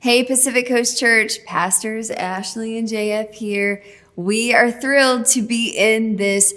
Hey, Pacific Coast Church, Pastors Ashley and JF here. We are thrilled to be in this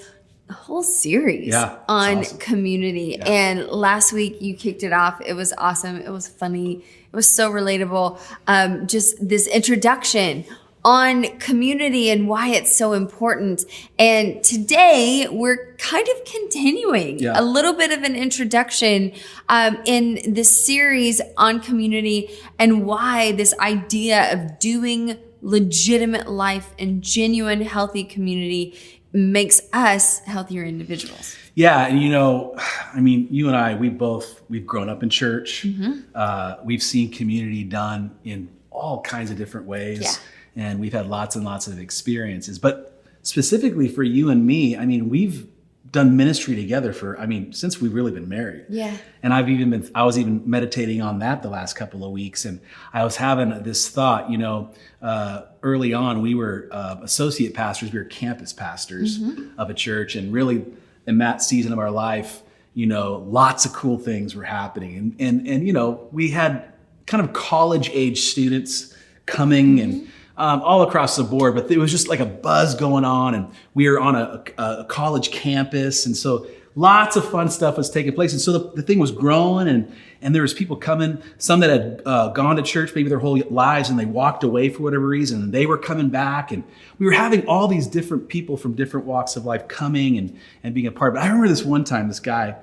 whole series Yeah, on awesome. community. Yeah. And last week you kicked it off. It was awesome. It was funny. It was so relatable. Um, just this introduction on community and why it's so important. And today we're kind of continuing Yeah. a little bit of an introduction um, in this series on community and why this idea of doing legitimate life and genuine healthy community makes us healthier individuals. Yeah, and you know, I mean, you and I, we both we've grown up in church. Mm-hmm. Uh, we've seen community done in all kinds of different ways, Yeah. And we've had lots and lots of experiences. But specifically for you and me, I mean, we've done ministry together for, I mean, since we've really been married. Yeah. And I've even been, I was even meditating on that the last couple of weeks. And I was having this thought, you know, uh, early on, we were uh, associate pastors, we were campus pastors of a church. And really, in that season of our life, you know, lots of cool things were happening. And, and, and you know, we had kind of college age students coming and um, all across the board, but it was just like a buzz going on, and we were on a, a, college campus, and so lots of fun stuff was taking place, and so the, the thing was growing, and and there was people coming, some that had uh, gone to church maybe their whole lives, and they walked away for whatever reason, and they were coming back, and we were having all these different people from different walks of life coming and and being a part. But I remember this one time, this guy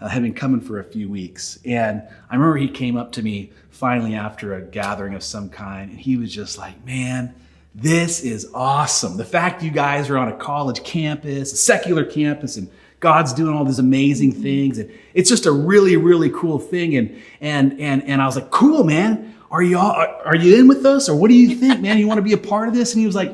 uh, had been coming for a few weeks. And I remember he came up to me finally after a gathering of some kind, and he was just like, Man, this is awesome. The fact you guys are on a college campus, a secular campus, and God's doing all these amazing things. And it's just a really, really cool thing. And and and and I was like, Cool, man. Are you all, are, you in with us? Or what do you think, man? You want to be a part of this? And he was like,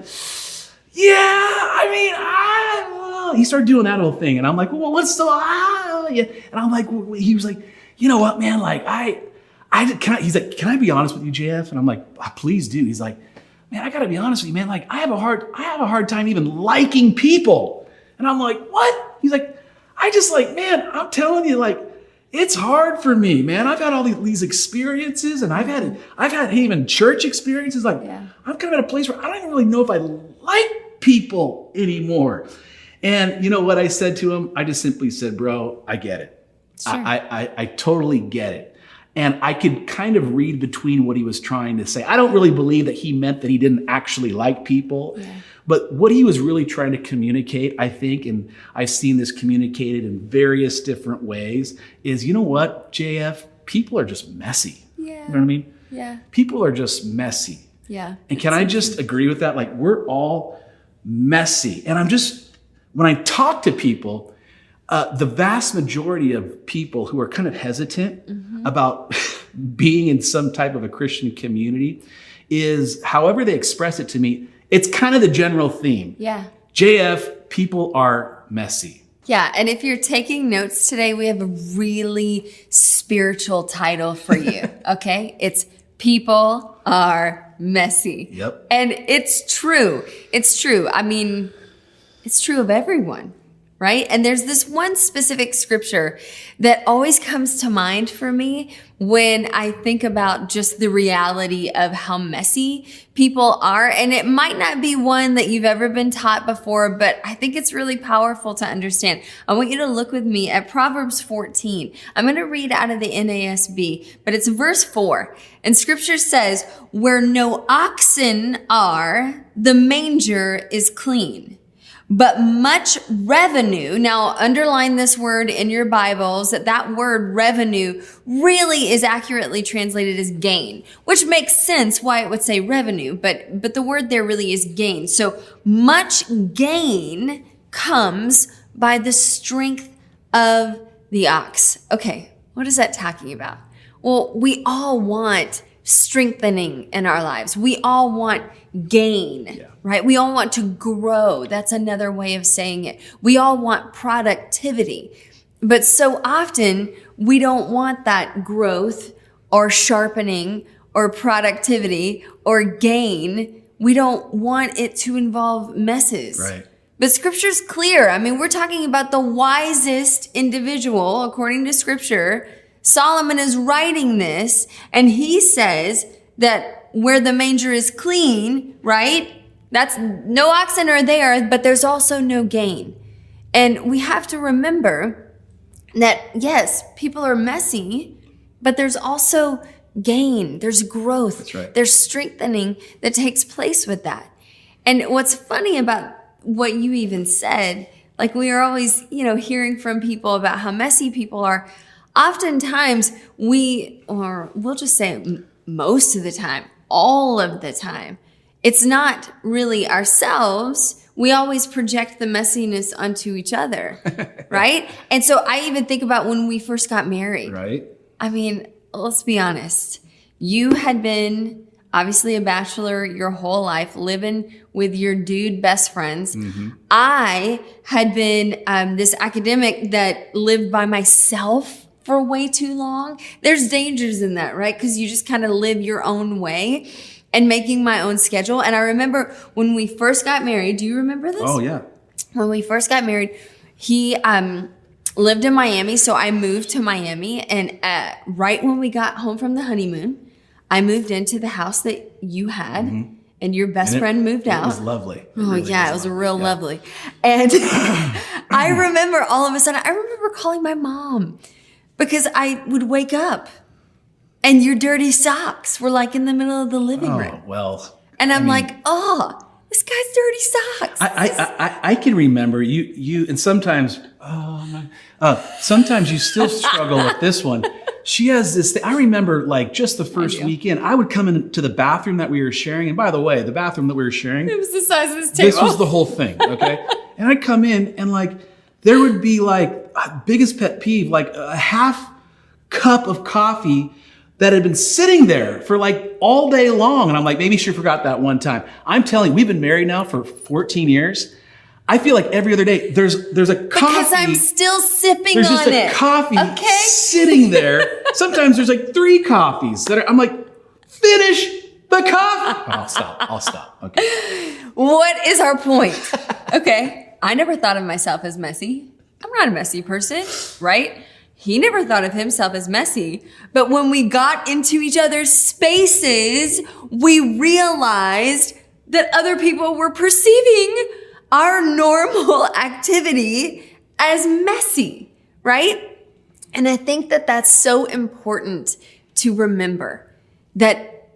yeah, I mean, I, well," he started doing that whole thing. And I'm like, well, what's the, ah, yeah. And I'm like, he was like, you know what, man? Like, I, I, can I, he's like, can I be honest with you, JF? And I'm like, "Ah, please do. He's like, man, I gotta be honest with you, man. Like, I have a hard, I have a hard time even liking people. And I'm like, what? He's like, I just like, man, I'm telling you, like, it's hard for me, man. I've had all these, these experiences, and I've had, I've had even church experiences. Like, Yeah. I'm kind of at a place where I don't even really know if I like people anymore. And you know what I said to him? I just simply said, bro, I get it. I, I, I, I totally get it. And I could kind of read between what he was trying to say. I don't really believe that he meant that he didn't actually like people. But what he was really trying to communicate, I think, and I've seen this communicated in various different ways, is you know what, JF? People are just messy. Yeah. You know what I mean? Yeah. People are just messy. Yeah. And can I just agree with that? Like, we're all messy. And I'm just, when I talk to people, uh, the vast majority of people who are kind of hesitant about being in some type of a Christian community is, however they express it to me, it's kind of the general theme. Yeah. JF, people are messy. Yeah, and if you're taking notes today, we have a really spiritual title for you. okay? It's People Are Messy. Yep. And it's true. It's true. I mean, it's true of everyone, right? And there's this one specific scripture that always comes to mind for me when I think about just the reality of how messy people are. And it might not be one that you've ever been taught before, but I think it's really powerful to understand. I want you to look with me at Proverbs 14. I'm going to read out of the NASB, but it's verse 4. And scripture says, Where no oxen are, the manger is clean. But much revenue, now underline this word in your Bibles, that that word revenue really is accurately translated as gain, which makes sense why it would say revenue, but, but the word there really is gain. So much gain comes by the strength of the ox. Okay, what is that talking about? Well, we all want strengthening in our lives. We all want gain, right? We all want to grow. That's another way of saying it. We all want productivity. But so often we don't want that growth or sharpening or productivity or gain. We don't want it to involve messes. Right. But scripture's clear. I mean, we're talking about the wisest individual according to scripture. Solomon is writing this and he says that where the manger is clean, right? That's no oxen are there, but there's also no gain. And we have to remember that yes, people are messy, but there's also gain, there's growth, That's right. there's strengthening that takes place with that. And what's funny about what you even said, like we are always, you know, hearing from people about how messy people are. Oftentimes we, or we'll just say most of the time, all of the time, it's not really ourselves. We always project the messiness onto each other, right? And so I even think about when we first got married. Right? I mean, let's be honest. You had been obviously a bachelor your whole life, living with your dude best friends. I had been um, this academic that lived by myself for way too long. There's dangers in that, right? Because you just kind of live your own way and making my own schedule. And I remember when we first got married, do you remember this? Oh, yeah. when we first got married, he um, lived in Miami, so I moved to Miami. And uh, right when we got home from the honeymoon, I moved into the house that you had, and your best Mm-hmm. And it- friend moved out. It was lovely. It Oh really yeah, it was lovely. real Yeah. lovely. And I remember all of a sudden, I remember calling my mom because I would wake up and your dirty socks were like in the middle of the living Oh, room. well. And I'm I mean, like, oh, this guy's dirty socks. I, I, I, I can remember you, you, and sometimes, oh my, uh, sometimes you still struggle with this one. She has this thing. I remember like just the first weekend, I would come into the bathroom that we were sharing. And by the way, the bathroom that we were sharing, it was the size of this table. this was the whole thing. Okay. and I'd come in and like, there would be like, biggest pet peeve, like a half cup of coffee that had been sitting there for like all day long. And I'm like, maybe she forgot that one time. I'm telling you, we've been married now for 14 years. I feel like every other day there's there's a coffee. because I'm still sipping there's on just a it. coffee Okay. sitting there. Sometimes there's like three coffees that are, I'm like, finish the coffee. Oh, I'll stop. I'll stop. Okay. What is our point? okay. I never thought of myself as messy. I'm not a messy person, right? He never thought of himself as messy. But when we got into each other's spaces, we realized that other people were perceiving our normal activity as messy, right? And I think that that's so important to remember that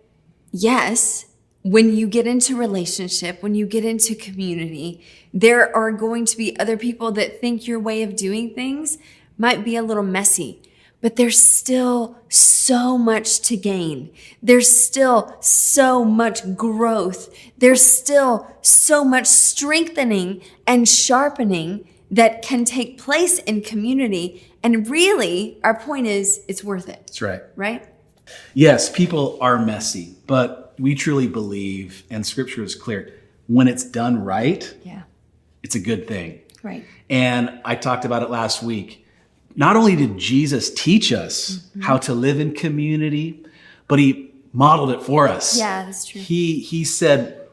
yes, when you get into relationship, when you get into community, there are going to be other people that think your way of doing things might be a little messy, but there's still so much to gain. There's still so much growth. There's still so much strengthening and sharpening that can take place in community. And really, our point is it's worth it, That's right. right? Yes, people are messy, but we truly believe, and scripture is clear, when it's done right, Yeah. it's a good thing. Right. And I talked about it last week. Not only did Jesus teach us Mm-hmm. how to live in community, but he modeled it for us. Yeah, that's true. He he said,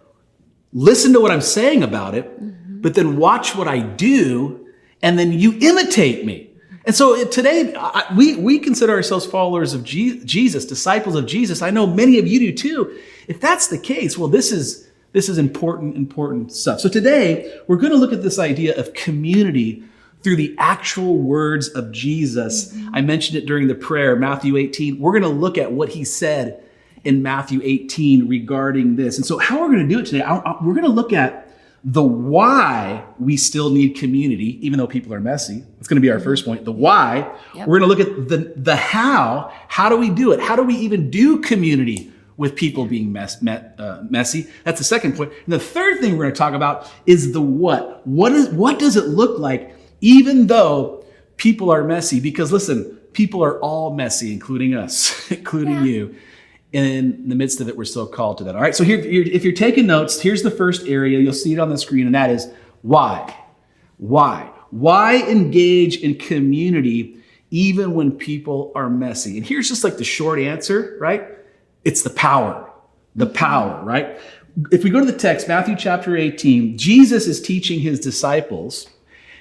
listen to what I'm saying about it, Mm-hmm. but then watch what I do, and then you imitate me. And so today, I, we, we consider ourselves followers of Je- Jesus, disciples of Jesus. I know many of you do too. If that's the case, well, this is, this is important, important stuff. So today, we're going to look at this idea of community through the actual words of Jesus. Mm-hmm. I mentioned it during the prayer, Matthew 18. We're going to look at what he said in Matthew 18 regarding this. And so, how we're going to do it today, I, I, we're going to look at the why we still need community, even though people are messy. It's going to be our first point. The why. Yep. We're going to look at the the how. How do we do it? How do we even do community with people being mess, met, uh, messy? That's the second point. And the third thing we're going to talk about is the what. What is what does it look like, even though people are messy? Because listen, people are all messy, including us, including Yeah. you in the midst of it, we're still called to that. All right. So here, if you're taking notes, here's the first area. You'll see it on the screen, and that is why. Why? Why engage in community even when people are messy? And here's just like the short answer, right? It's the power. The power, right? If we go to the text, Matthew chapter 18, Jesus is teaching his disciples,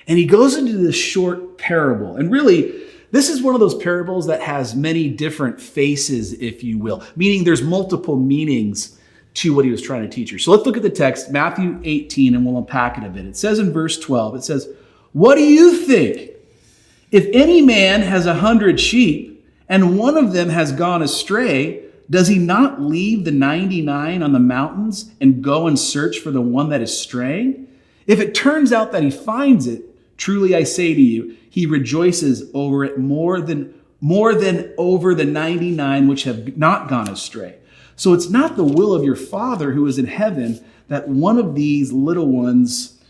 and he goes into this short parable. And really, this is one of those parables that has many different faces, if you will, meaning there's multiple meanings to what he was trying to teach her. So let's look at the text, Matthew 18, and we'll unpack it a bit. It says in verse 12, it says, What do you think? If any man has a hundred sheep and one of them has gone astray, does he not leave the 99 on the mountains and go and search for the one that is straying? If it turns out that he finds it, truly I say to you, he rejoices over it more than more than over the 99 which have not gone astray. So it's not the will of your Father who is in heaven that one of these little ones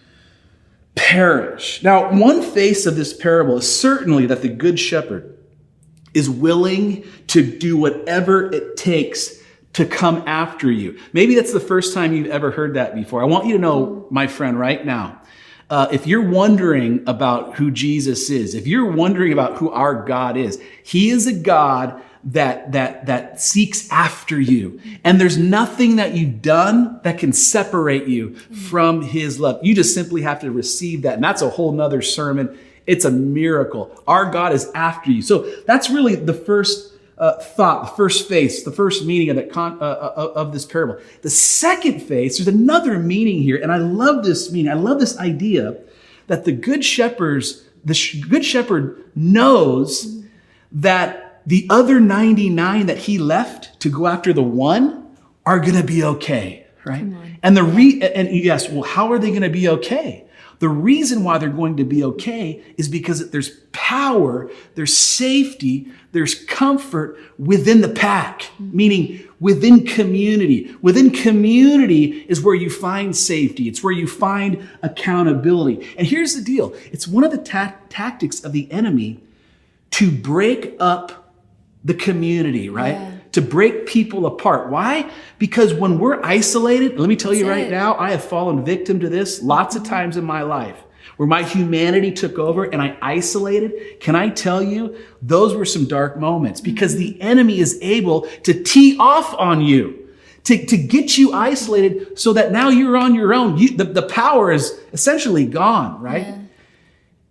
perish. Now, one face of this parable is certainly that the good shepherd is willing to do whatever it takes to come after you. Maybe that's the first time you've ever heard that before. I want you to know, my friend, right now, uh, if you're wondering about who Jesus is, if you're wondering about who our God is, He is a God that that that seeks after you. And there's nothing that you've done that can separate you from his love. You just simply have to receive that. And that's a whole nother sermon. It's a miracle. Our god is after you. So that's really the first uh, thought the first face the first meaning of that con- uh, uh, of this parable the second face there's another meaning here and i love this meaning i love this idea that the good shepherds the sh- good shepherd knows that the other 99 that he left to go after the one are going to be okay, right? And the re and yes, well, how are they going to be okay? The reason why they're going to be okay is because there's power, there's safety, there's comfort within the pack, meaning within community. Within community is where you find safety. It's where you find accountability. And here's the deal. It's one of the ta- tactics of the enemy to break up the community, right? Yeah. To break people apart. Why? Because when we're isolated, let me tell That's you right it. now, I have fallen victim to this lots of times in my life where my humanity took over and I isolated. Can I tell you, those were some dark moments because mm-hmm. the enemy is able to tee off on you. To, to get you isolated so that now you're on your own. You, the, the power is essentially gone, right? Yeah.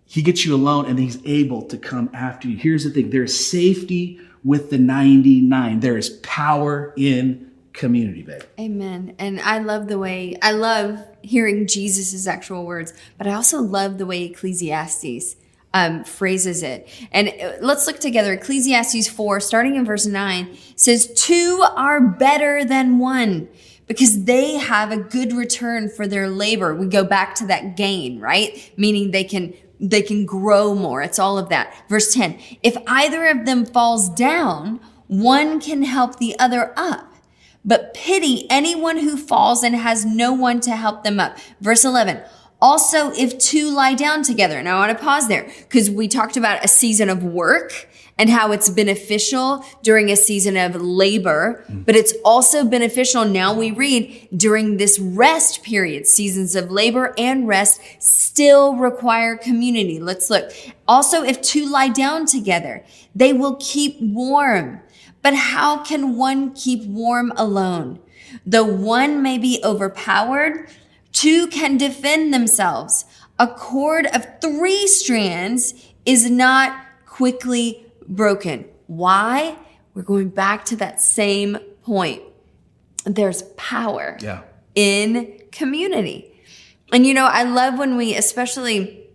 He gets you alone and he's able to come after you. Here's the thing there's safety with the 99. There is power in community, babe. Amen. And I love the way, I love hearing Jesus' actual words, but I also love the way Ecclesiastes um, phrases it. And uh, let's look together. Ecclesiastes 4, starting in verse 9, says, Two are better than one because they have a good return for their labor. We go back to that gain, right? Meaning they can they can grow more. It's all of that. Verse 10. If either of them falls down, one can help the other up. But pity anyone who falls and has no one to help them up. Verse 11. Also, if two lie down together, and I want to pause there because we talked about a season of work and how it's beneficial during a season of labor, mm. but it's also beneficial now we read during this rest period. Seasons of labor and rest still require community. Let's look. Also, if two lie down together, they will keep warm. But how can one keep warm alone? Though one may be overpowered, two can defend themselves. A cord of three strands is not quickly broken. Why? We're going back to that same point. There's power yeah. in community. And you know, I love when we, especially,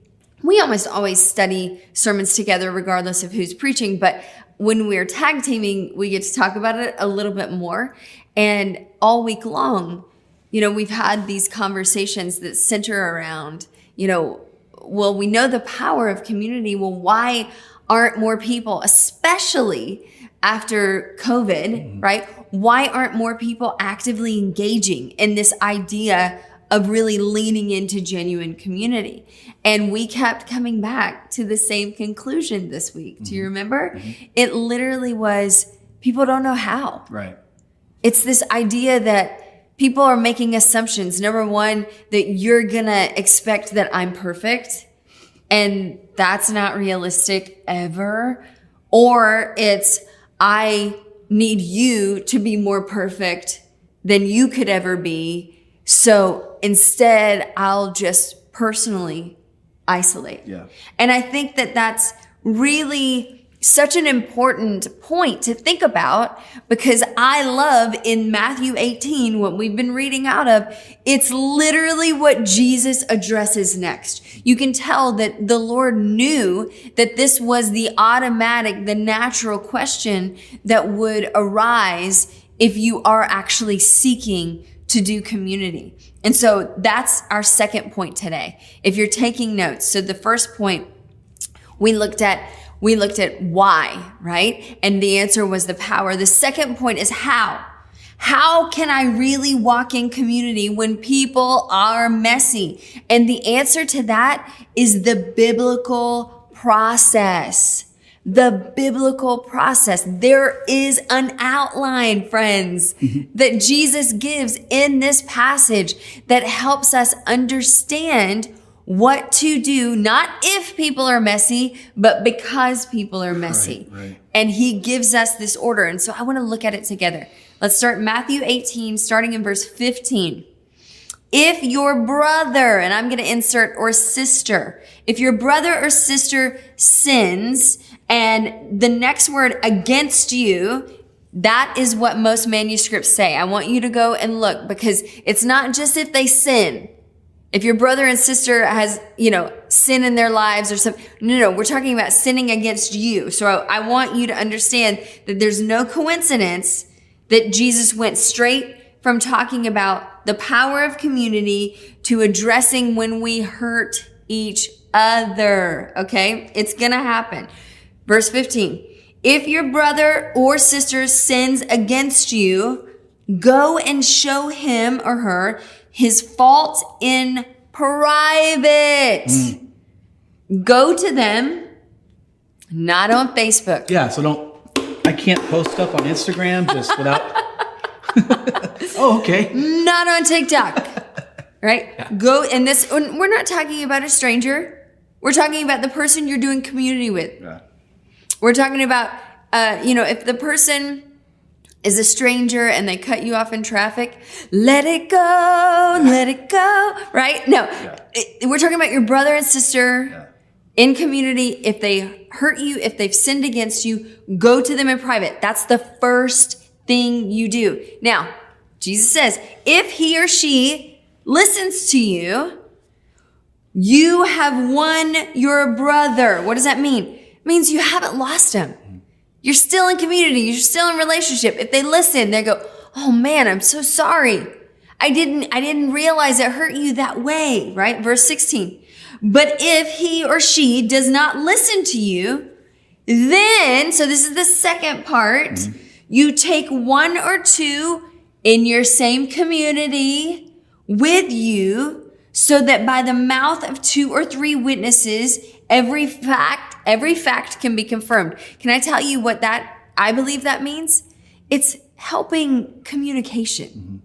we almost always study sermons together, regardless of who's preaching, but when we're tag teaming, we get to talk about it a little bit more. And all week long, you know, we've had these conversations that center around, you know, well, we know the power of community. Well, why aren't more people, especially after COVID, mm-hmm. right? Why aren't more people actively engaging in this idea of really leaning into genuine community? And we kept coming back to the same conclusion this week. Mm-hmm. Do you mm-hmm. remember? Mm-hmm. It literally was people don't know how. Right. It's this idea that people are making assumptions. Number one, that you're going to expect that I'm perfect and that's not realistic ever. Or it's, I need you to be more perfect than you could ever be. So instead, I'll just personally isolate. Yeah. And I think that that's really such an important point to think about because I love in Matthew 18, what we've been reading out of, it's literally what Jesus addresses next. You can tell that the Lord knew that this was the automatic, the natural question that would arise if you are actually seeking to do community. And so that's our second point today. If you're taking notes, so the first point we looked at we looked at why, right? And the answer was the power. The second point is how. How can I really walk in community when people are messy? And the answer to that is the biblical process. The biblical process. There is an outline, friends, mm-hmm. that Jesus gives in this passage that helps us understand what to do, not if people are messy, but because people are messy. Right, right. And he gives us this order. And so I want to look at it together. Let's start Matthew 18, starting in verse 15. If your brother, and I'm going to insert or sister, if your brother or sister sins and the next word against you, that is what most manuscripts say. I want you to go and look because it's not just if they sin. If your brother and sister has, you know, sin in their lives or something, no, no, we're talking about sinning against you. So I, I want you to understand that there's no coincidence that Jesus went straight from talking about the power of community to addressing when we hurt each other. Okay. It's going to happen. Verse 15. If your brother or sister sins against you, go and show him or her his fault in private. Mm. Go to them, not on Facebook. Yeah, so don't, I can't post stuff on Instagram just without. oh, okay. Not on TikTok. right? Yeah. Go, and this, we're not talking about a stranger. We're talking about the person you're doing community with. Yeah. We're talking about, uh, you know, if the person, is a stranger and they cut you off in traffic, let it go, let it go, right? No, yeah. it, we're talking about your brother and sister yeah. in community. If they hurt you, if they've sinned against you, go to them in private. That's the first thing you do. Now, Jesus says, if he or she listens to you, you have won your brother. What does that mean? It means you haven't lost him. You're still in community. You're still in relationship. If they listen, they go, Oh man, I'm so sorry. I didn't, I didn't realize it hurt you that way, right? Verse 16. But if he or she does not listen to you, then, so this is the second part, mm-hmm. you take one or two in your same community with you so that by the mouth of two or three witnesses, every fact Every fact can be confirmed. Can I tell you what that, I believe that means? It's helping communication. Mm-hmm.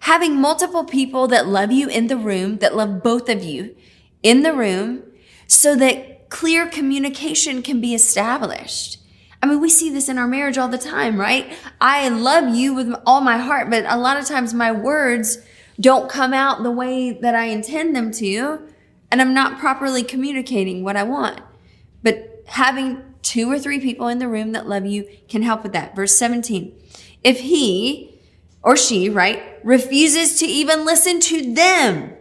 Having multiple people that love you in the room, that love both of you in the room, so that clear communication can be established. I mean, we see this in our marriage all the time, right? I love you with all my heart, but a lot of times my words don't come out the way that I intend them to, and I'm not properly communicating what I want. But having two or three people in the room that love you can help with that. Verse 17. If he or she, right, refuses to even listen to them,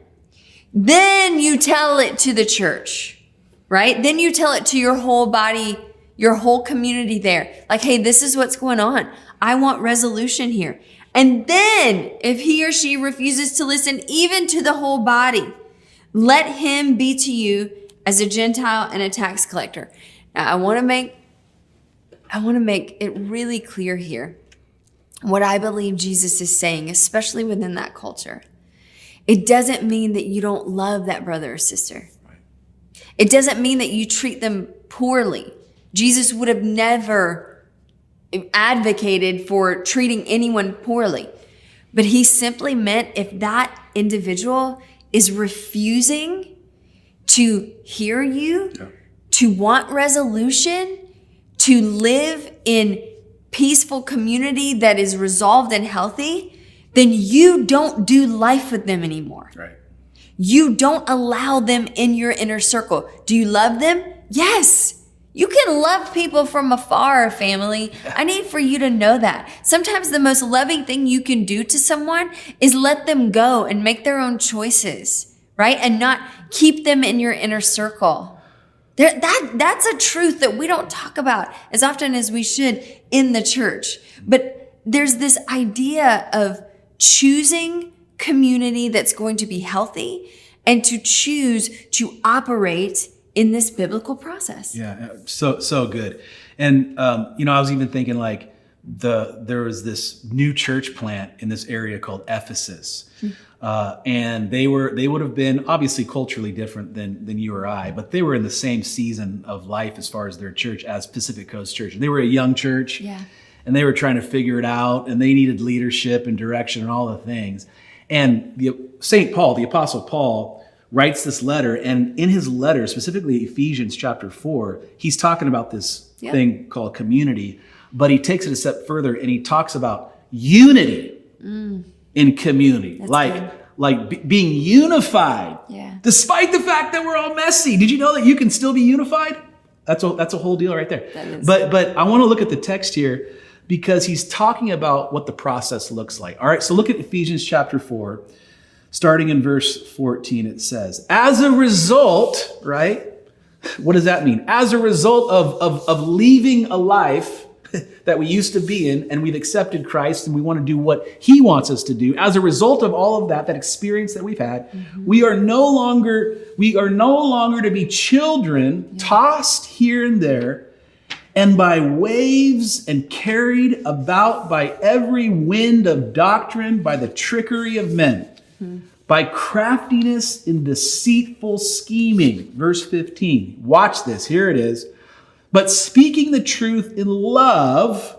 then you tell it to the church, right? Then you tell it to your whole body, your whole community there. Like, hey, this is what's going on. I want resolution here. And then if he or she refuses to listen even to the whole body, let him be to you as a Gentile and a tax collector. Now, I want to make I want to make it really clear here what I believe Jesus is saying, especially within that culture. It doesn't mean that you don't love that brother or sister. It doesn't mean that you treat them poorly. Jesus would have never advocated for treating anyone poorly. But he simply meant if that individual is refusing to hear you, yeah. to want resolution, to live in peaceful community that is resolved and healthy, then you don't do life with them anymore. Right. You don't allow them in your inner circle. Do you love them? Yes. You can love people from afar, family. I need for you to know that. Sometimes the most loving thing you can do to someone is let them go and make their own choices, right? And not keep them in your inner circle. There, that, that's a truth that we don't talk about as often as we should in the church. But there's this idea of choosing community that's going to be healthy and to choose to operate in this biblical process. Yeah, so so good. And um, you know, I was even thinking like the there was this new church plant in this area called Ephesus. Uh, and they were they would have been obviously culturally different than than you or I, but they were in the same season of life as far as their church as Pacific Coast Church. And They were a young church, Yeah. and they were trying to figure it out, and they needed leadership and direction and all the things. And the Saint Paul, the Apostle Paul, writes this letter, and in his letter, specifically Ephesians chapter four, he's talking about this Yeah. thing called community, but he takes it a step further and he talks about unity in community, like good. like be- being unified, Yeah. despite the fact that we're all messy. Did you know that you can still be unified? That's a that's a whole deal right there. But but I want to look at the text here because he's talking about what the process looks like. All right, so look at Ephesians chapter 4, starting in verse 14 it says, "As a result, right? What does that mean? As a result of of of leaving a life that we used to be in and we've accepted Christ and we want to do what he wants us to do. As a result of all of that that experience that we've had, mm-hmm. we are no longer we are no longer to be children tossed here and there and by waves and carried about by every wind of doctrine, by the trickery of men, by craftiness in deceitful scheming. Verse 15. Watch this. Here it is. But speaking the truth in love,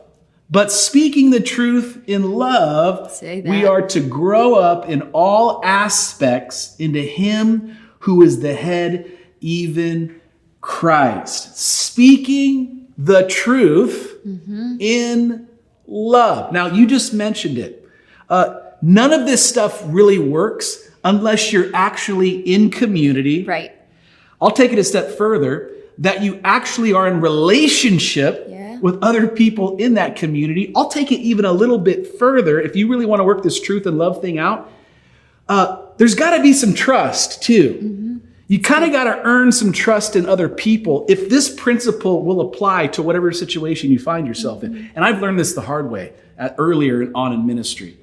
but speaking the truth in love, we are to grow up in all aspects into Him who is the head, even Christ. Speaking the truth in love. Now, you just mentioned it. Uh, none of this stuff really works unless you're actually in community. Right. I'll take it a step further that you actually are in relationship Yeah. with other people in that community. I'll take it even a little bit further. If you really want to work this truth and love thing out, uh, there's got to be some trust too. You kind of got to earn some trust in other people if this principle will apply to whatever situation you find yourself in. And I've learned this the hard way uh, earlier on in ministry.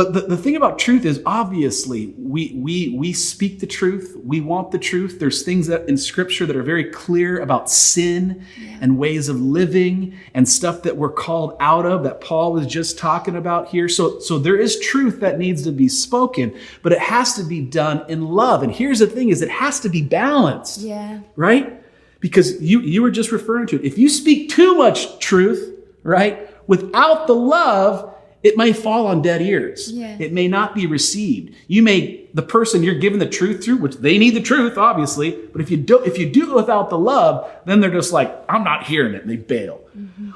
Yeah. But the, the thing about truth is obviously we we we speak the truth. We want the truth. There's things that in scripture that are very clear about sin and ways of living and stuff that we're called out of that Paul was just talking about here. So so there is truth that needs to be spoken, but it has to be done in love. And here's the thing is it has to be balanced Yeah. right? Because you you were just referring to it. If you speak too much truth, right, without the love, it may fall on dead ears. Yeah. It may not be received. You may the person you're giving the truth to, which they need the truth, obviously, but if you do if you do it without the love, then they're just like, I'm not hearing it, and they bail.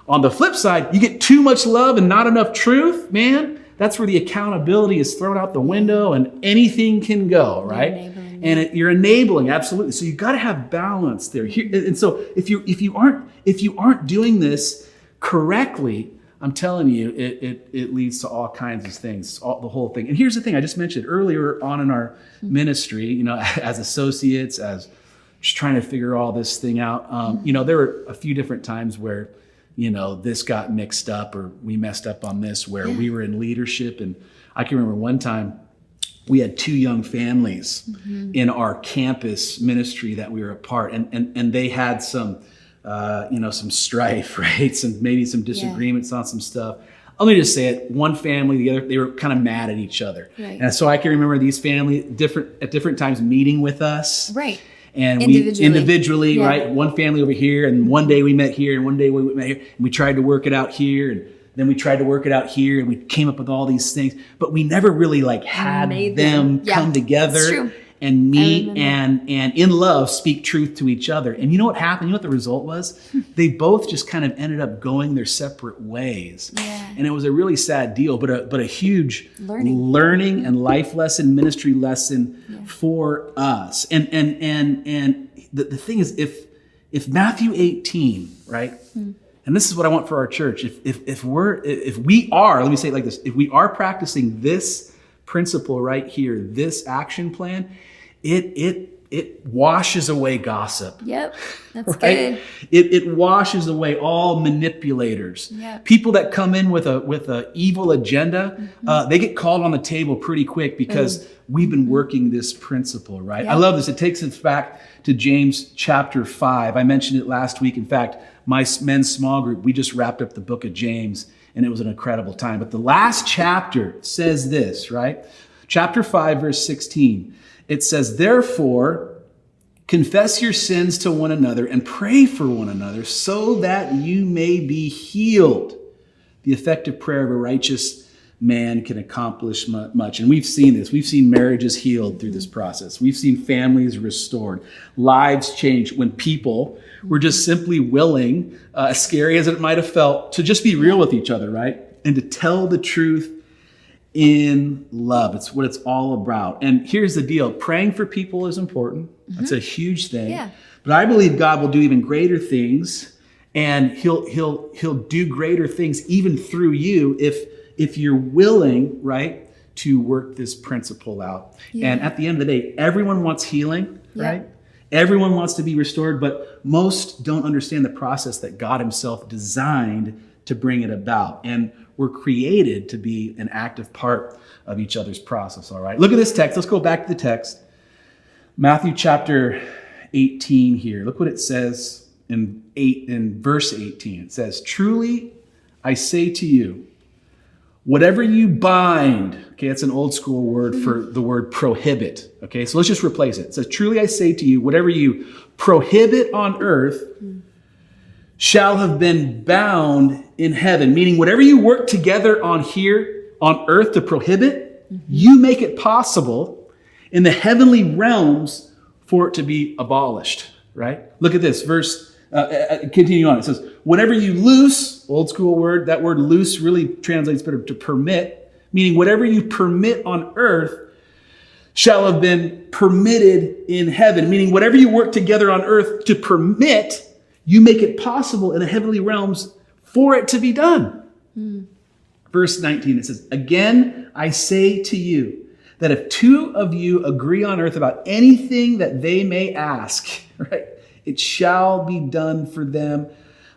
On the flip side, you get too much love and not enough truth, man. That's where the accountability is thrown out the window and anything can go, right? And it, you're enabling absolutely. So you got to have balance there. Here, and so if you if you aren't if you aren't doing this correctly, I'm telling you, it it, it leads to all kinds of things, all, the whole thing. And here's the thing: I just mentioned earlier on in our mm-hmm. ministry, you know, as associates, as just trying to figure all this thing out. Um, mm-hmm. you know, there were a few different times where, you know, this got mixed up or we messed up on this, where we were in leadership, and I can remember one time we had two young families mm-hmm. in our campus ministry that we were a part. And and, and they had some uh, you know some strife right some maybe some disagreements on some stuff let me just say it one family the other they were kind of mad at each other Right. and so i can remember these family different at different times meeting with us Right. and Individually. we individually Yeah. right one family over here and one day we met here and one day we met here and we tried to work it out here and then we tried to work it out here and we came up with all these things but we never really like had them. Yeah, come together. And meet remember. and and in love speak truth to each other and you know what happened you know what the result was they both just kind of ended up going their separate ways Yeah. and it was a really sad deal but a but a huge Learning. learning and life lesson ministry lesson for us and and and and the, the thing is if if Matthew 18, right? Hmm. And this is what I want for our church. If, if, if we're, if we are, let me say it like this, if we are practicing this principle right here, this action plan, it, it, it washes away gossip. Yep. That's Right? good. It, it washes away all manipulators. Yep. People that come in with a with a evil agenda, Mm-hmm. uh, they get called on the table pretty quick because we've been working this principle, right? I love this. It takes us back to James chapter five. I mentioned it last week. In fact, my men's small group we just wrapped up the book of James, and it was an incredible time. But the last chapter says this, right? Chapter five, verse sixteen. It says, "Therefore." Confess your sins to one another and pray for one another so that you may be healed. The effective prayer of a righteous man can accomplish much. And we've seen this. We've seen marriages healed through this process. We've seen families restored, lives changed when people were just simply willing, uh, as scary as it might have felt, to just be real with each other, right? And to tell the truth in love. It's what it's all about. And here's the deal praying for people is important, that's mm-hmm. a huge thing. Yeah. But I believe God will do even greater things and he'll he'll he'll do greater things even through you if if you're willing, right, to work this principle out. Yeah. And at the end of the day, everyone wants healing, Yeah. right? Everyone wants to be restored, but most don't understand the process that God Himself designed to bring it about. And we're created to be an active part of each other's process, all right? Look at this text. Let's go back to the text. Matthew chapter 18 here. Look what it says in 8 in verse 18. It says, "Truly I say to you, whatever you bind, okay, that's an old school word mm-hmm. for the word prohibit. Okay, so let's just replace it. It says, Truly I say to you, whatever you prohibit on earth mm. Shall have been bound in heaven. Meaning, whatever you work together on here on earth to prohibit, you make it possible in the heavenly realms for it to be abolished, right? Look at this verse. Uh, uh, continue on. It says, whatever you loose, old school word, that word loose really translates better to permit, meaning whatever you permit on earth shall have been permitted in heaven, meaning whatever you work together on earth to permit, you make it possible in the heavenly realms for it to be done. Verse 19, it says, Again, I say to you that if two of you agree on earth about anything that they may ask, right, it shall be done for them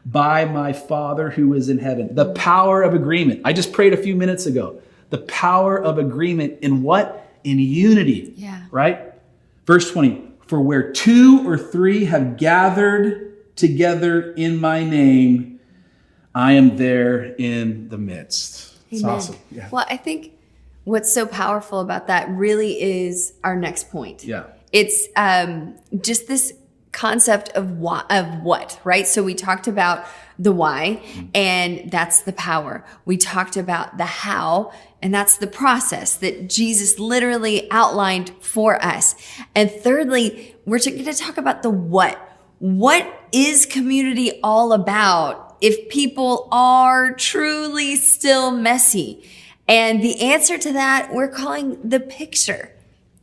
by my Father who is in heaven. The power of agreement. I just prayed a few minutes ago. The power of agreement in what? In unity. Yeah. Right? Verse 20, for where two or three have gathered together in my name, I am there in the midst. It's Amen. awesome. Yeah. Well, I think what's so powerful about that really is our next point. Yeah. It's um, just this concept of what, of what, right? So we talked about the why, and that's the power. We talked about the how, and that's the process that Jesus literally outlined for us. And thirdly, we're going to talk about the what. What is community all about if people are truly still messy? And the answer to that, we're calling the picture.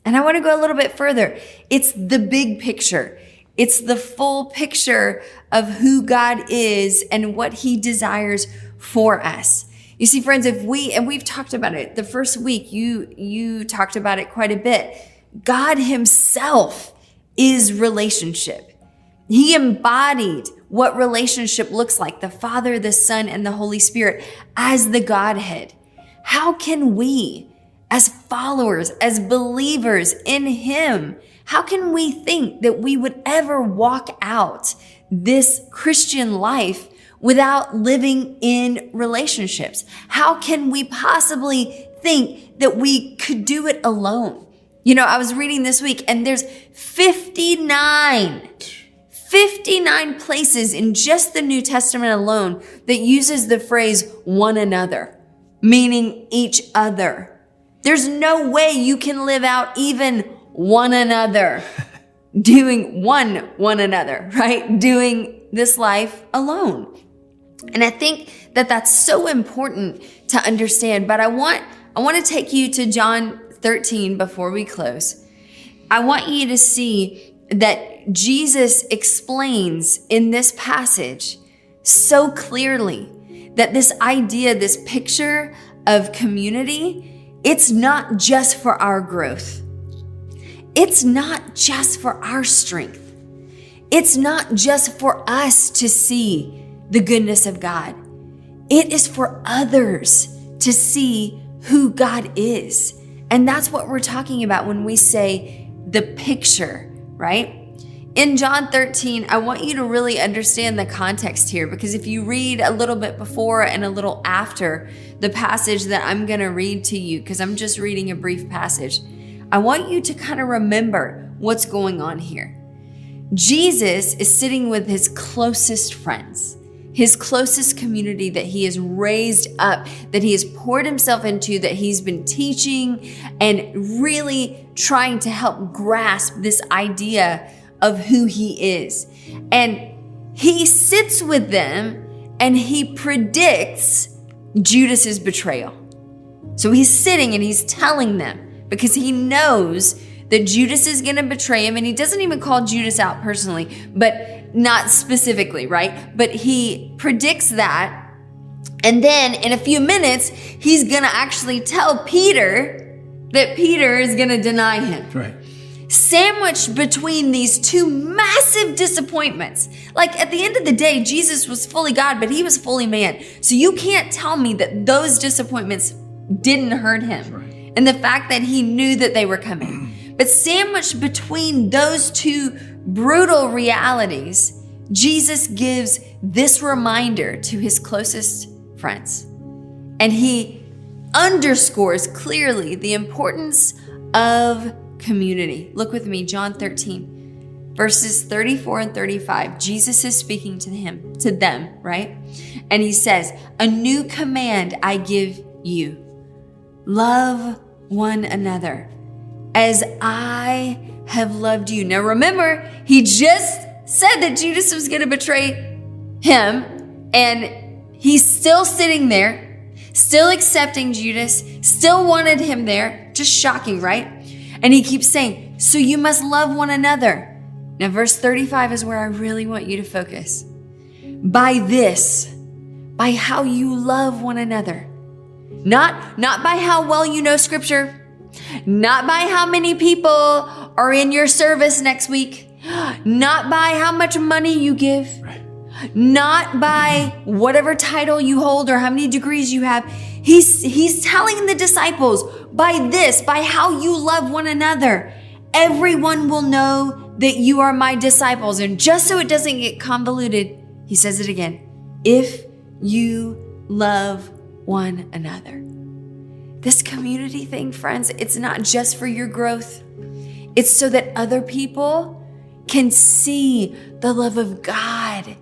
And I want to go a little bit further. It's the big picture. It's the full picture of who God is and what he desires for us. You see, friends, if we, and we've talked about it the first week, you, you talked about it quite a bit. God himself is relationship. He embodied what relationship looks like the Father, the Son, and the Holy Spirit as the Godhead. How can we, as followers, as believers in Him, how can we think that we would ever walk out this Christian life without living in relationships? How can we possibly think that we could do it alone? You know, I was reading this week and there's 59 59 places in just the New Testament alone that uses the phrase one another, meaning each other. There's no way you can live out even one another doing one one another, right? Doing this life alone. And I think that that's so important to understand, but I want I want to take you to John 13 before we close. I want you to see that Jesus explains in this passage so clearly that this idea, this picture of community, it's not just for our growth. It's not just for our strength. It's not just for us to see the goodness of God. It is for others to see who God is. And that's what we're talking about when we say the picture, right? In John 13, I want you to really understand the context here because if you read a little bit before and a little after the passage that I'm going to read to you, because I'm just reading a brief passage, I want you to kind of remember what's going on here. Jesus is sitting with his closest friends, his closest community that he has raised up, that he has poured himself into, that he's been teaching and really trying to help grasp this idea of who he is. And he sits with them and he predicts Judas's betrayal. So he's sitting and he's telling them because he knows that Judas is going to betray him and he doesn't even call Judas out personally, but not specifically, right? But he predicts that. And then in a few minutes, he's going to actually tell Peter that Peter is going to deny him. Right sandwiched between these two massive disappointments. Like at the end of the day, Jesus was fully God, but he was fully man. So you can't tell me that those disappointments didn't hurt him. Right. And the fact that he knew that they were coming. But sandwiched between those two brutal realities, Jesus gives this reminder to his closest friends. And he underscores clearly the importance of community. Look with me, John 13, verses 34 and 35. Jesus is speaking to him, to them, right? And he says, A new command I give you. Love one another as I have loved you. Now remember, he just said that Judas was going to betray him, and he's still sitting there, still accepting Judas, still wanted him there. Just shocking, right? And he keeps saying, So you must love one another. Now, verse 35 is where I really want you to focus. By this, by how you love one another. Not, not by how well you know scripture, not by how many people are in your service next week, not by how much money you give, right. Not by whatever title you hold or how many degrees you have. He's, he's telling the disciples, by this, by how you love one another, everyone will know that you are my disciples. And just so it doesn't get convoluted, he says it again. If you love one another. This community thing, friends, it's not just for your growth. It's so that other people can see the love of God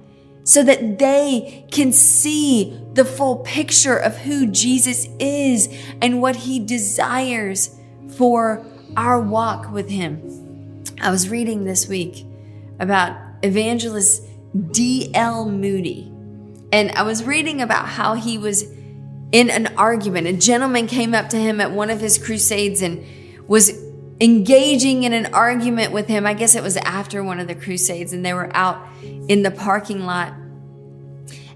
so that they can see the full picture of who Jesus is and what he desires for our walk with him. I was reading this week about evangelist D.L. Moody, and I was reading about how he was in an argument. A gentleman came up to him at one of his crusades and was engaging in an argument with him. I guess it was after one of the crusades, and they were out in the parking lot.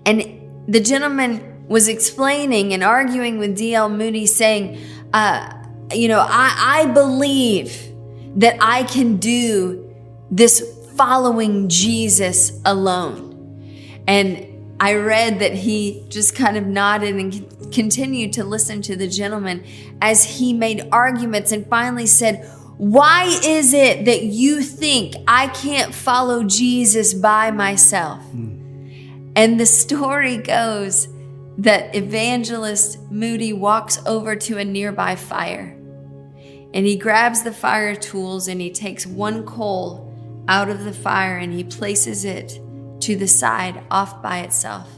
And the gentleman was explaining and arguing with D.L. Moody, saying, uh, You know, I, I believe that I can do this following Jesus alone. And I read that he just kind of nodded and continued to listen to the gentleman as he made arguments and finally said, why is it that you think I can't follow Jesus by myself? Mm. And the story goes that evangelist Moody walks over to a nearby fire and he grabs the fire tools and he takes one coal out of the fire and he places it to the side off by itself.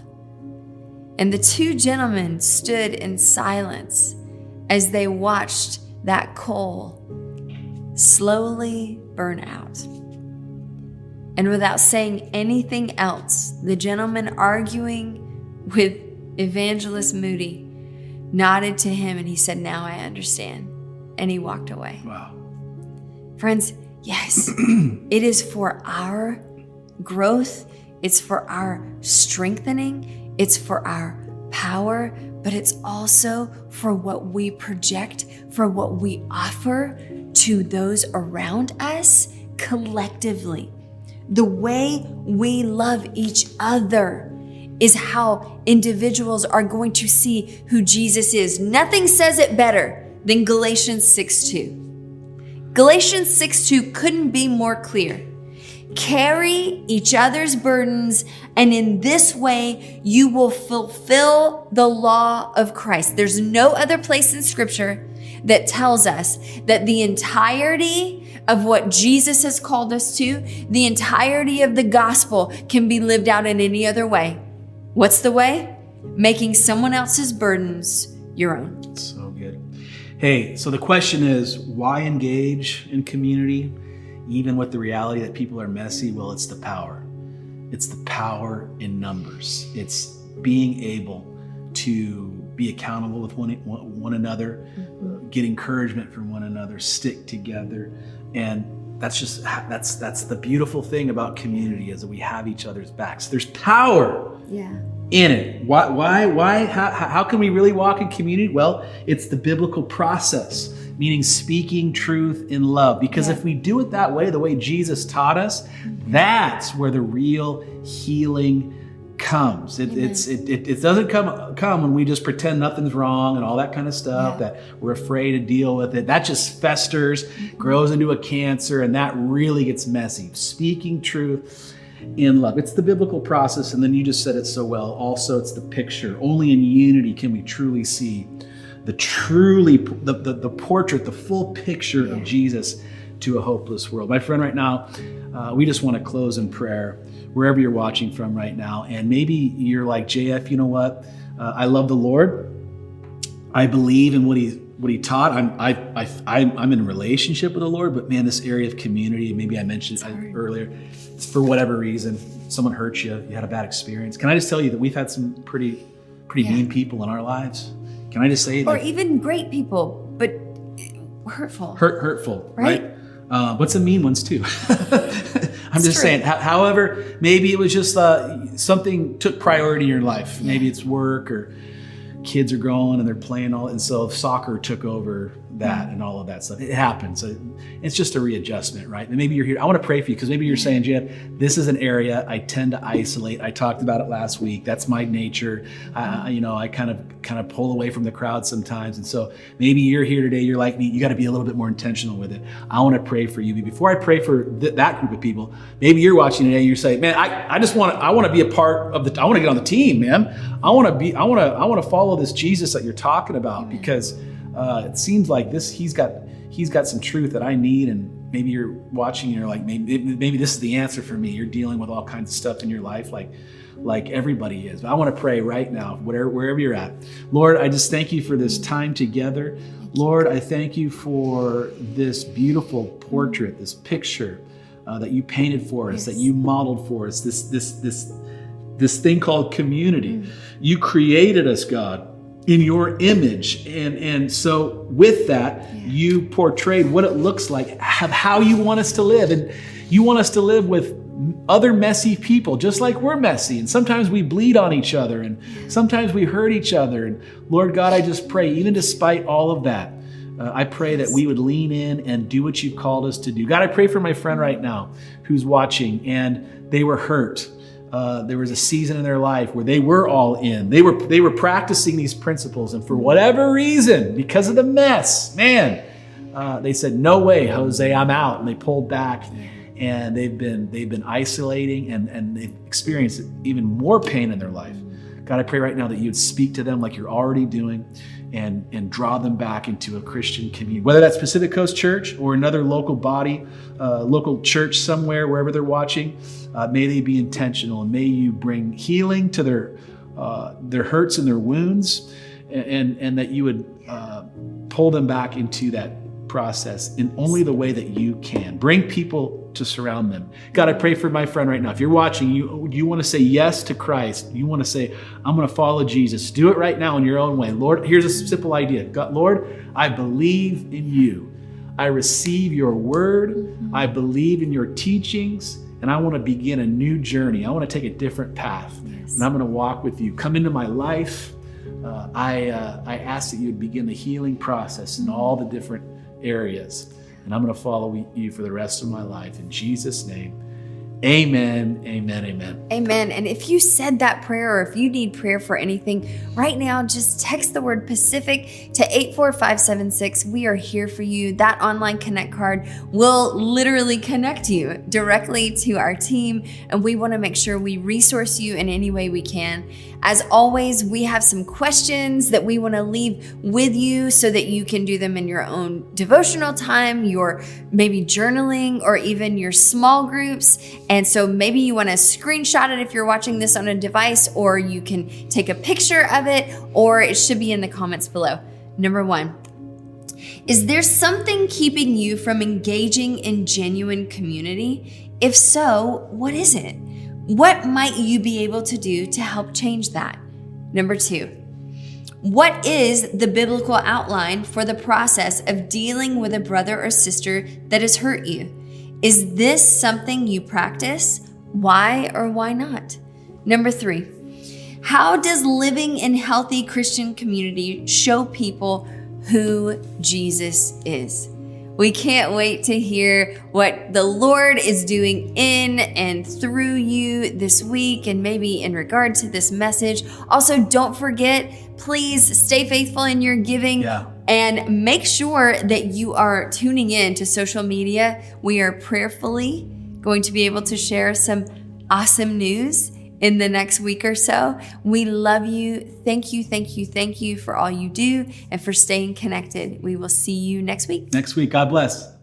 And the two gentlemen stood in silence as they watched that coal slowly burn out. And without saying anything else, the gentleman arguing with Evangelist Moody nodded to him and he said, Now I understand. And he walked away. Wow. Friends, Yes. it is for our growth, it's for our strengthening, it's for our power, but it's also for what we project, for what we offer to those around us collectively. The way we love each other is how individuals are going to see who Jesus is. Nothing says it better than Galatians 6 2. Galatians 6 2 couldn't be more clear. Carry each other's burdens, and in this way, you will fulfill the law of Christ. There's no other place in scripture that tells us that the entirety of what Jesus has called us to, the entirety of the gospel can be lived out in any other way. What's the way? Making someone else's burdens your own. So good. Hey, so the question is why engage in community, even with the reality that people are messy? Well, it's the power. It's the power in numbers. It's being able to be accountable with one, one another, mm-hmm. get encouragement from one another, stick together, and that's just that's that's the beautiful thing about community is that we have each other's backs. There's power yeah. in it. Why why why how, how can we really walk in community? Well, it's the biblical process, meaning speaking truth in love. Because yeah. if we do it that way, the way Jesus taught us, mm-hmm. that's where the real healing comes. It, it's it, it, it, doesn't come come when we just pretend nothing's wrong and all that kind of stuff yeah. that we're afraid to deal with it. That just festers, mm-hmm. grows into a cancer, and that really gets messy. Speaking truth in love. It's the biblical process, and then you just said it so well. Also, it's the picture. Only in unity can we truly see the truly the, the, the portrait, the full picture yeah. of Jesus to a hopeless world. My friend, right now, uh, we just want to close in prayer wherever you're watching from right now. And maybe you're like, JF, you know what? Uh, I love the Lord. I believe in what he what he taught. I'm I, I I'm in a relationship with the Lord, but man, this area of community. Maybe I mentioned it earlier. For whatever reason, someone hurt you. You had a bad experience. Can I just tell you that we've had some pretty pretty yeah. mean people in our lives? Can I just say, that? or even great people, but hurtful. Hurt hurtful, right? right? Uh, but some mean ones too. I'm just true. saying. however, maybe it was just uh, something took priority in your life. Maybe it's work or kids are growing and they're playing all, and so soccer took over that and all of that stuff. It happens. It's just a readjustment, right? And maybe you're here. I want to pray for you because maybe you're saying, Jan, this is an area I tend to isolate. I talked about it last week. That's my nature. I, you know, I kind of kind of pull away from the crowd sometimes. And so maybe you're here today. You're like me. You got to be a little bit more intentional with it. I want to pray for you. But before I pray for th- that group of people, maybe you're watching today and you're saying, man, I, I just want to I want to be a part of the. I want to get on the team, man. I want to be. I want to. I want to follow this Jesus that you're talking about because uh, it seems like this he's got he's got some truth that I need and maybe you're watching and you're like maybe maybe this is the answer for me. You're dealing with all kinds of stuff in your life like like everybody is. But I want to pray right now whatever wherever you're at. Lord I just thank you for this time together. Lord I thank you for this beautiful portrait this picture uh, that you painted for us yes. that you modeled for us this this this this thing called community. Mm. you created us God in your image. And, and so, with that, yeah. you portrayed what it looks like, of how you want us to live. And you want us to live with other messy people, just like we're messy. And sometimes we bleed on each other, and sometimes we hurt each other. And Lord God, I just pray, even despite all of that, uh, I pray that we would lean in and do what you've called us to do. God, I pray for my friend right now who's watching and they were hurt uh, there was a season in their life where they were all in. They were they were practicing these principles, and for whatever reason, because of the mess, man, uh, they said, "No way, Jose, I'm out," and they pulled back. And they've been they've been isolating, and and they've experienced even more pain in their life. God, I pray right now that you would speak to them like you're already doing and, and draw them back into a Christian community, whether that's Pacific Coast Church or another local body, uh, local church somewhere, wherever they're watching. Uh, may they be intentional and may you bring healing to their, uh, their hurts and their wounds, and, and, and that you would uh, pull them back into that process in only the way that you can. Bring people to surround them. God, I pray for my friend right now. If you're watching, you you want to say yes to Christ. You want to say, I'm going to follow Jesus. Do it right now in your own way. Lord, here's a simple idea. God, Lord, I believe in you. I receive your word. I believe in your teachings. And I want to begin a new journey. I want to take a different path. Yes. And I'm going to walk with you. Come into my life. Uh, I, uh, I ask that you would begin the healing process in all the different areas. And I'm going to follow you for the rest of my life. In Jesus' name, amen, amen, amen. Amen. And if you said that prayer or if you need prayer for anything right now, just text the word Pacific to 84576. We are here for you. That online connect card will literally connect you directly to our team. And we want to make sure we resource you in any way we can. As always, we have some questions that we want to leave with you so that you can do them in your own devotional time, your maybe journaling, or even your small groups. And so maybe you want to screenshot it if you're watching this on a device, or you can take a picture of it, or it should be in the comments below. Number one, is there something keeping you from engaging in genuine community? If so, what is it? What might you be able to do to help change that? Number two, what is the biblical outline for the process of dealing with a brother or sister that has hurt you? Is this something you practice? Why or why not? Number three, how does living in healthy Christian community show people who Jesus is? We can't wait to hear what the Lord is doing in and through you this week and maybe in regard to this message. Also, don't forget, please stay faithful in your giving. Yeah. And make sure that you are tuning in to social media. We are prayerfully going to be able to share some awesome news in the next week or so. We love you. Thank you, thank you, thank you for all you do and for staying connected. We will see you next week. Next week, God bless.